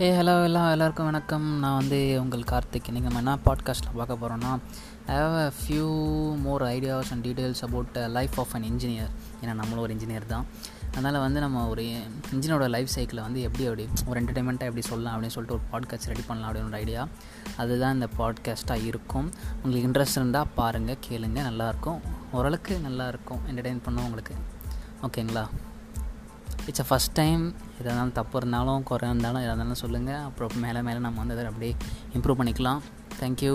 ஏ hello எல்லாம் எல்லாருக்கும் வணக்கம். நான் வந்து உங்கள் கார்த்திக். இன்றைக்கி நம்ம என்ன பாட்காஸ்ட்டில் பார்க்க போகிறோன்னா I have a few more ideas and details about life of an engineer ஏன்னா நம்மளும் ஒரு இன்ஜினியர் தான். அதனால் வந்து நம்ம ஒரு இன்ஜினியரோட லைஃப் சைக்கிளை வந்து எப்படி அப்படி ஒரு என்டர்டைன்மெண்ட்டாக எப்படி சொல்லலாம் அப்படின்னு சொல்லிட்டு ஒரு பாட்காஸ்ட் ரெடி பண்ணலாம் அப்படின்னு ஒரு ஐடியா அதுதான் இந்த பாட்காஸ்ட்டாக இருக்கும். உங்களுக்கு இன்ட்ரெஸ்ட் இருந்தால் பாருங்கள் கேளுங்க. நல்லாயிருக்கும் ஓரளவுக்கு நல்லாயிருக்கும் என்டர்டெயின் பண்ணும் உங்களுக்கு. ஓகேங்களா இட்ஸ் அ ஃபஸ்ட் டைம் எதாக இருந்தாலும் தப்பு இருந்தாலும் குறை இருந்தாலும் எதாக இருந்தாலும் சொல்லுங்கள் அப்புறம் மேலே மேலே நம்ம வந்து அதை அப்படியே இம்ப்ரூவ் பண்ணிக்கலாம். தேங்க்யூ